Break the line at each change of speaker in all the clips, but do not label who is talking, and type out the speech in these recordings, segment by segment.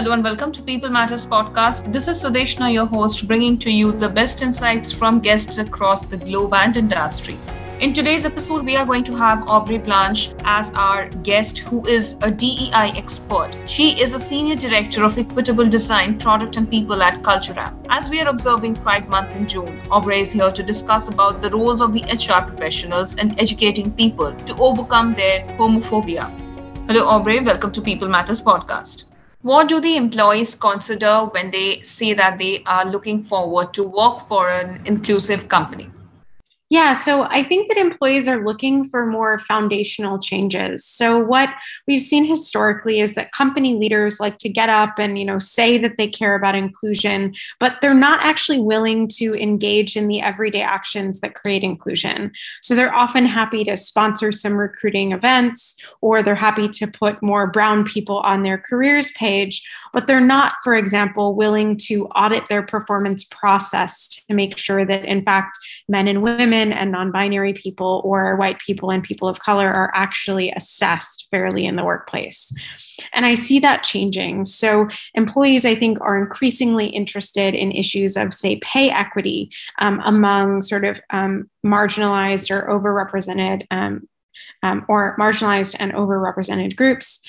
Hello and welcome to People Matters podcast. This is Sudeshna, your host, bringing to you the best insights from guests across the globe and industries. In today's episode, we are going to have Aubrey Blanche as our guest, who is a DEI expert. She is a senior director of equitable design, product, and people at Culture Amp. As we are observing Pride Month in June, Aubrey is here to discuss about the roles of the HR professionals in educating people to overcome their homophobia. Hello, Aubrey. Welcome to People Matters podcast. What do the employees consider when they say that they are looking forward to work for an inclusive company?
Yeah, so I think that employees are looking for more foundational changes. So what we've seen historically is that company leaders like to get up and, you know, say that they care about inclusion, but they're not actually willing to engage in the everyday actions that create inclusion. So they're often happy to sponsor some recruiting events or they're happy to put more brown people on their careers page, but they're not, for example, willing to audit their performance process to make sure that in fact men and women women and non binary people or white people and people of color are actually assessed fairly in the workplace. And I see that changing. So, employees, I think, are increasingly interested in issues of, say, pay equity um, among sort of um, marginalized or overrepresented um, um or marginalized and overrepresented groups.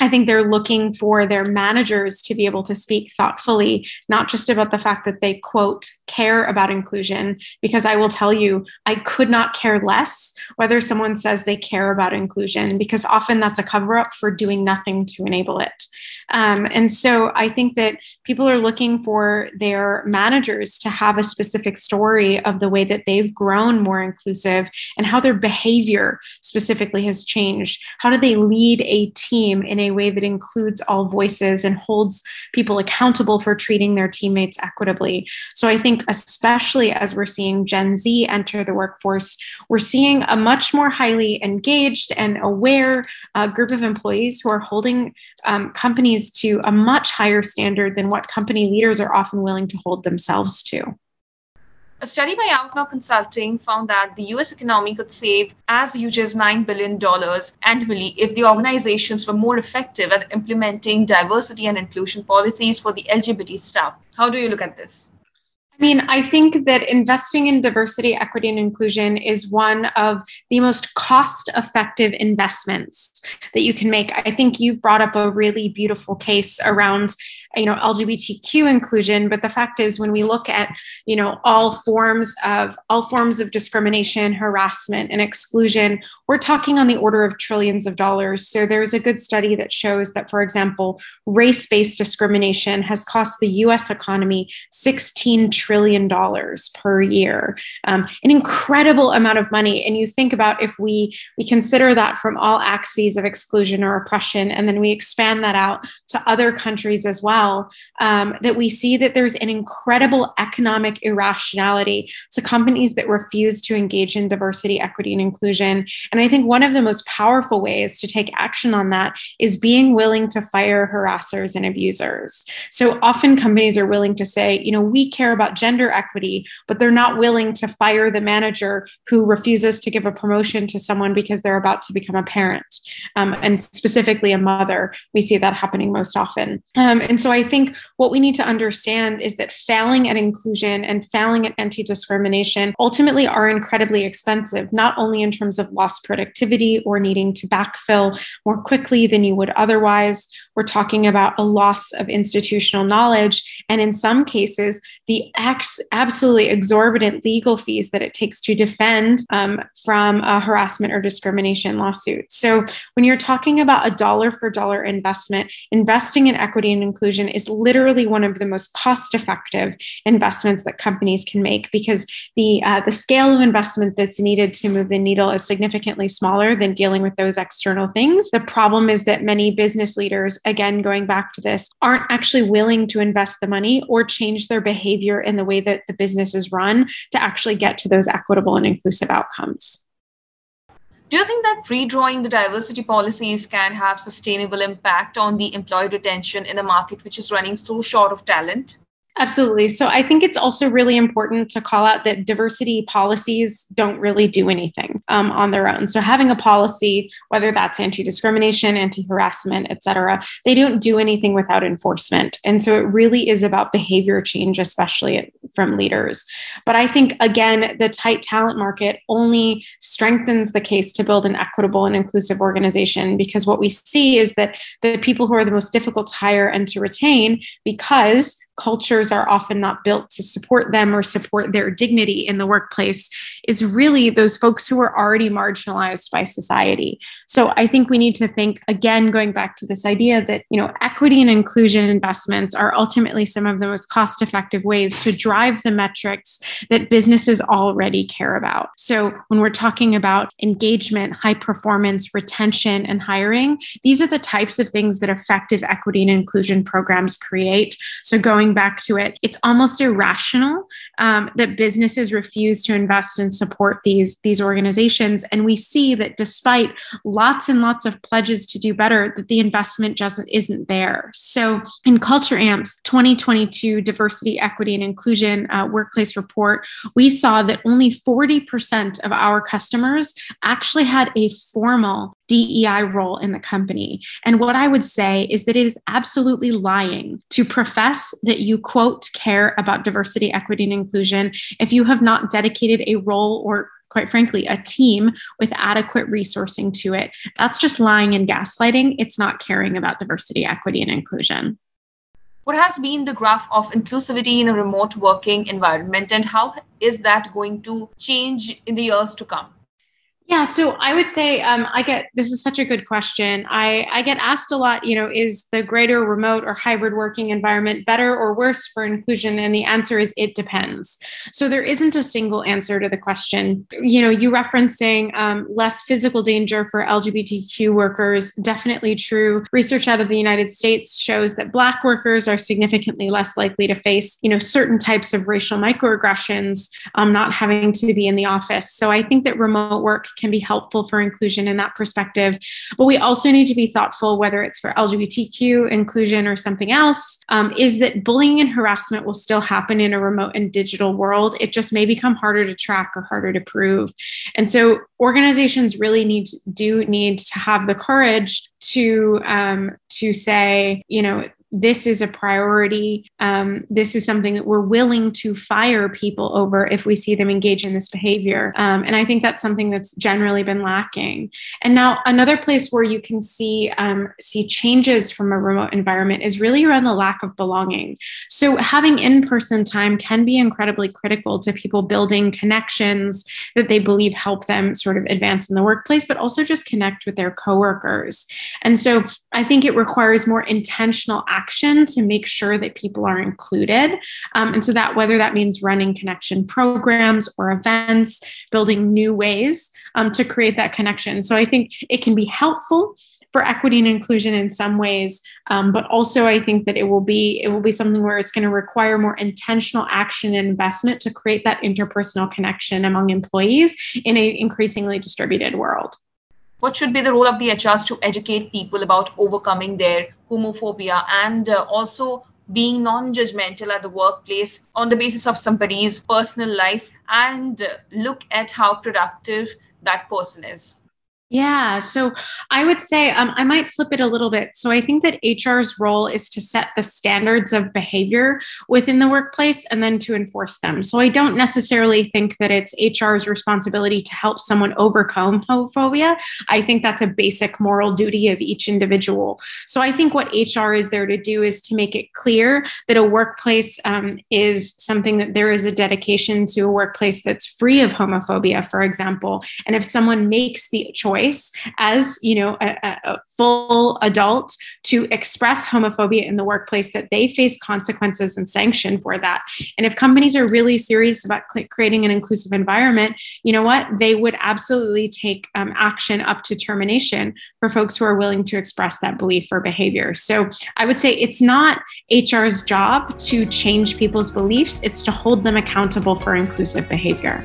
I think they're looking for their managers to be able to speak thoughtfully, not just about the fact that they, quote, care about inclusion, because I will tell you, I could not care less whether someone says they care about inclusion, because often that's a cover up for doing nothing to enable it. Um, and so I think that people are looking for their managers to have a specific story of the way that they've grown more inclusive and how their behavior specifically has changed. How do they lead a team in a way that includes all voices and holds people accountable for treating their teammates equitably. So I think, especially as we're seeing Gen Z enter the workforce, we're seeing a much more highly engaged and aware uh, group of employees who are holding um, companies to a much higher standard than what company leaders are often willing to hold themselves to.
A study by Outnow Consulting found that the US economy could save as huge as $9 billion annually if the organizations were more effective at implementing diversity and inclusion policies for the LGBT staff. How do you look at this?
I mean, I think that investing in diversity, equity, and inclusion is one of the most cost effective investments that you can make. I think you've brought up a really beautiful case around you know lgbtq inclusion but the fact is when we look at you know all forms of all forms of discrimination harassment and exclusion we're talking on the order of trillions of dollars. So there's a good study that shows that for example race-based discrimination has cost the us economy 16 trillion dollars per year. Um, an incredible amount of money. And you think about if we we consider that from all axes of exclusion or oppression and then we expand that out to other countries as well well um, that we see that there's an incredible economic irrationality to companies that refuse to engage in diversity, equity, and inclusion. And I think one of the most powerful ways to take action on that is being willing to fire harassers and abusers. So often companies are willing to say, you know, we care about gender equity, but they're not willing to fire the manager who refuses to give a promotion to someone because they're about to become a parent, um, and specifically a mother. We see that happening most often. Um, and so so I think what we need to understand is that failing at inclusion and failing at anti discrimination ultimately are incredibly expensive, not only in terms of lost productivity or needing to backfill more quickly than you would otherwise. We're talking about a loss of institutional knowledge. And in some cases, the ex- absolutely exorbitant legal fees that it takes to defend um, from a harassment or discrimination lawsuit. So when you're talking about a dollar for dollar investment, investing in equity and inclusion is literally one of the most cost effective investments that companies can make because the, uh, the scale of investment that's needed to move the needle is significantly smaller than dealing with those external things. The problem is that many business leaders, again, going back to this, aren't actually willing to invest the money or change their behavior in the way that the business is run to actually get to those equitable and inclusive outcomes.
Do you think that redrawing the diversity policies can have sustainable impact on the employee retention in a market which is running so short of talent?
Absolutely. So I think it's also really important to call out that diversity policies don't really do anything um, on their own. So having a policy, whether that's anti-discrimination, anti-harassment, et cetera, they don't do anything without enforcement. And so it really is about behavior change, especially from leaders. But I think again, the tight talent market only strengthens the case to build an equitable and inclusive organization because what we see is that the people who are the most difficult to hire and to retain because cultures are often not built to support them or support their dignity in the workplace is really those folks who are already marginalized by society. So I think we need to think again going back to this idea that, you know, equity and inclusion investments are ultimately some of the most cost-effective ways to drive the metrics that businesses already care about. So when we're talking about engagement, high performance, retention and hiring, these are the types of things that effective equity and inclusion programs create. So going back to it, it's almost irrational um, that businesses refuse to invest and support these these organizations, and we see that despite lots and lots of pledges to do better, that the investment just isn't there. So, in Culture Amp's 2022 Diversity, Equity, and Inclusion uh, Workplace Report, we saw that only 40% of our customers actually had a formal DEI role in the company. And what I would say is that it is absolutely lying to profess that you, quote, care about diversity, equity, and inclusion if you have not dedicated a role or quite frankly, a team with adequate resourcing to it. That's just lying and gaslighting. It's not caring about diversity, equity, and inclusion.
What has been the graph of inclusivity in a remote working environment, and how is that going to change in the years to come?
Yeah, so I would say um, I get this is such a good question. I, I get asked a lot, you know, is the greater remote or hybrid working environment better or worse for inclusion? And the answer is it depends. So there isn't a single answer to the question. You know, you referencing um, less physical danger for LGBTQ workers, definitely true. Research out of the United States shows that Black workers are significantly less likely to face, you know, certain types of racial microaggressions, um, not having to be in the office. So I think that remote work can be helpful for inclusion in that perspective. But we also need to be thoughtful, whether it's for LGBTQ inclusion or something else, um, is that bullying and harassment will still happen in a remote and digital world. It just may become harder to track or harder to prove. And so organizations really need do need to have the courage to um, to say, you know, this is a priority. Um, this is something that we're willing to fire people over if we see them engage in this behavior. Um, and I think that's something that's generally been lacking. And now another place where you can see um, see changes from a remote environment is really around the lack of belonging. So having in-person time can be incredibly critical to people building connections that they believe help them sort of advance in the workplace, but also just connect with their coworkers. And so I think it requires more intentional action to make sure that people are included. Um, and so that whether that means running connection programs or events, building new ways um, to create that connection. So I think it can be helpful for equity and inclusion in some ways um, but also i think that it will be it will be something where it's going to require more intentional action and investment to create that interpersonal connection among employees in an increasingly distributed world
what should be the role of the HRs to educate people about overcoming their homophobia and uh, also being non-judgmental at the workplace on the basis of somebody's personal life and uh, look at how productive that person is
yeah. So I would say um, I might flip it a little bit. So I think that HR's role is to set the standards of behavior within the workplace and then to enforce them. So I don't necessarily think that it's HR's responsibility to help someone overcome homophobia. I think that's a basic moral duty of each individual. So I think what HR is there to do is to make it clear that a workplace um, is something that there is a dedication to a workplace that's free of homophobia, for example. And if someone makes the choice, choice as you know a, a, full adult to express homophobia in the workplace that they face consequences and sanction for that. And if companies are really serious about creating an inclusive environment you know what? They would absolutely take um, action up to termination for folks who are willing to express that belief or behavior. So i would say it's not hr's job to change people's beliefs. It's to hold them accountable for inclusive behavior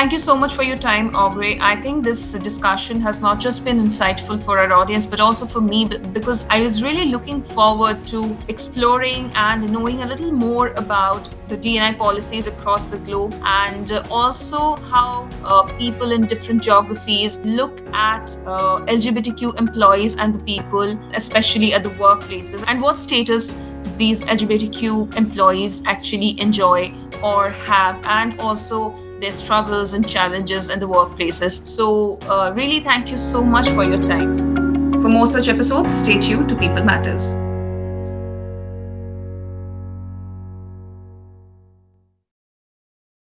Thank you so much for your time, Aubrey. I think this discussion has not just been insightful for our audience, but also for me because I was really looking forward to exploring and knowing a little more about the DNI policies across the globe and also how uh, people in different geographies look at uh, LGBTQ employees and the people, especially at the workplaces, and what status these LGBTQ employees actually enjoy or have, and also their struggles and challenges in the workplaces. So, uh, really, thank you so much for your time. For more such episodes, stay tuned to People Matters.